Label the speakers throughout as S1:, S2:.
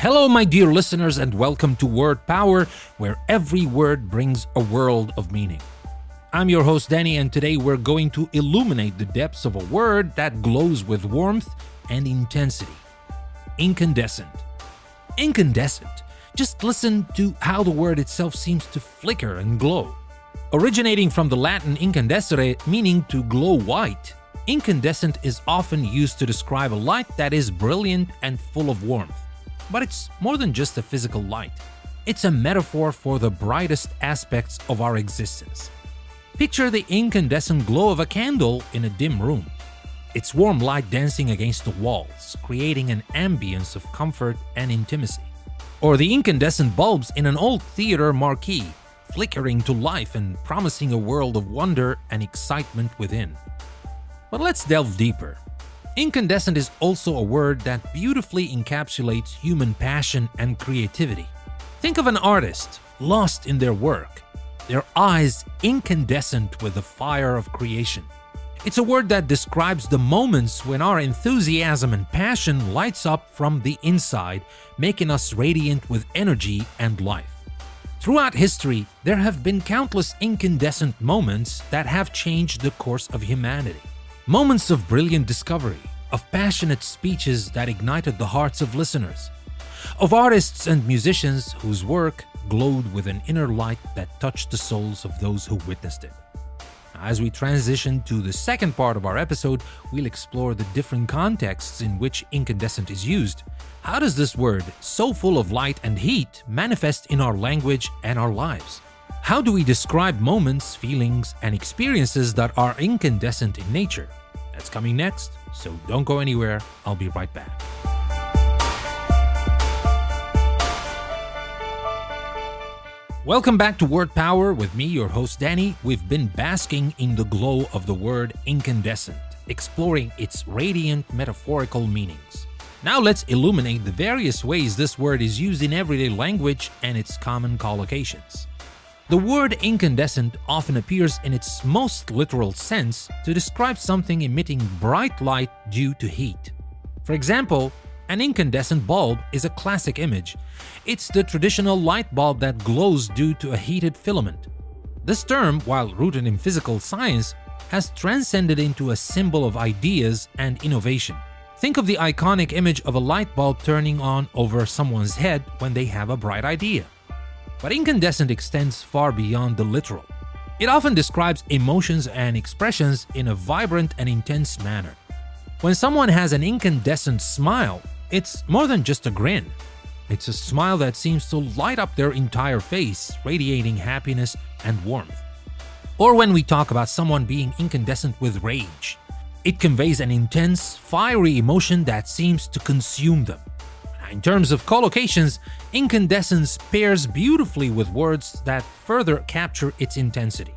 S1: Hello, my dear listeners, and welcome to Word Power, where every word brings a world of meaning. I'm your host, Danny, and today we're going to illuminate the depths of a word that glows with warmth and intensity incandescent. Incandescent. Just listen to how the word itself seems to flicker and glow. Originating from the Latin incandescere, meaning to glow white, incandescent is often used to describe a light that is brilliant and full of warmth. But it's more than just a physical light, it's a metaphor for the brightest aspects of our existence. Picture the incandescent glow of a candle in a dim room. Its warm light dancing against the walls, creating an ambience of comfort and intimacy. Or the incandescent bulbs in an old theater marquee, flickering to life and promising a world of wonder and excitement within. But let's delve deeper. Incandescent is also a word that beautifully encapsulates human passion and creativity. Think of an artist lost in their work, their eyes incandescent with the fire of creation. It's a word that describes the moments when our enthusiasm and passion lights up from the inside, making us radiant with energy and life. Throughout history, there have been countless incandescent moments that have changed the course of humanity. Moments of brilliant discovery, of passionate speeches that ignited the hearts of listeners, of artists and musicians whose work glowed with an inner light that touched the souls of those who witnessed it. As we transition to the second part of our episode, we'll explore the different contexts in which incandescent is used. How does this word, so full of light and heat, manifest in our language and our lives? How do we describe moments, feelings, and experiences that are incandescent in nature? That's coming next, so don't go anywhere. I'll be right back. Welcome back to Word Power with me, your host Danny. We've been basking in the glow of the word incandescent, exploring its radiant metaphorical meanings. Now let's illuminate the various ways this word is used in everyday language and its common collocations. The word incandescent often appears in its most literal sense to describe something emitting bright light due to heat. For example, an incandescent bulb is a classic image. It's the traditional light bulb that glows due to a heated filament. This term, while rooted in physical science, has transcended into a symbol of ideas and innovation. Think of the iconic image of a light bulb turning on over someone's head when they have a bright idea. But incandescent extends far beyond the literal. It often describes emotions and expressions in a vibrant and intense manner. When someone has an incandescent smile, it's more than just a grin. It's a smile that seems to light up their entire face, radiating happiness and warmth. Or when we talk about someone being incandescent with rage, it conveys an intense, fiery emotion that seems to consume them. In terms of collocations, incandescence pairs beautifully with words that further capture its intensity.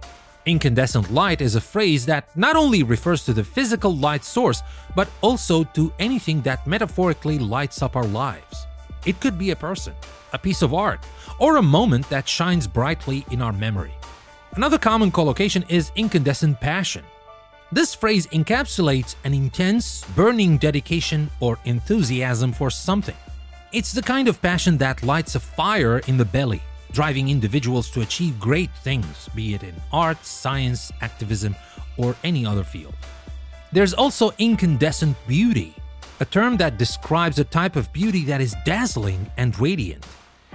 S1: Incandescent light is a phrase that not only refers to the physical light source, but also to anything that metaphorically lights up our lives. It could be a person, a piece of art, or a moment that shines brightly in our memory. Another common collocation is incandescent passion. This phrase encapsulates an intense, burning dedication or enthusiasm for something. It's the kind of passion that lights a fire in the belly, driving individuals to achieve great things, be it in art, science, activism, or any other field. There's also incandescent beauty, a term that describes a type of beauty that is dazzling and radiant.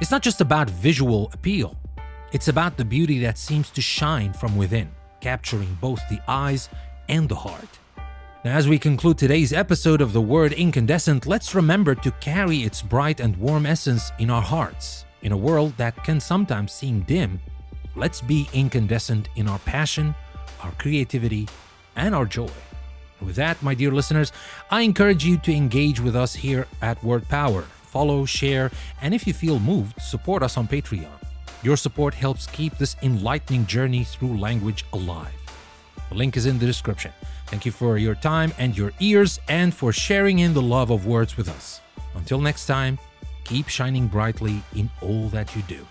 S1: It's not just about visual appeal, it's about the beauty that seems to shine from within, capturing both the eyes and the heart. Now, as we conclude today's episode of the word incandescent, let's remember to carry its bright and warm essence in our hearts. In a world that can sometimes seem dim, let's be incandescent in our passion, our creativity, and our joy. With that, my dear listeners, I encourage you to engage with us here at Word Power. Follow, share, and if you feel moved, support us on Patreon. Your support helps keep this enlightening journey through language alive. The link is in the description. Thank you for your time and your ears and for sharing in the love of words with us. Until next time, keep shining brightly in all that you do.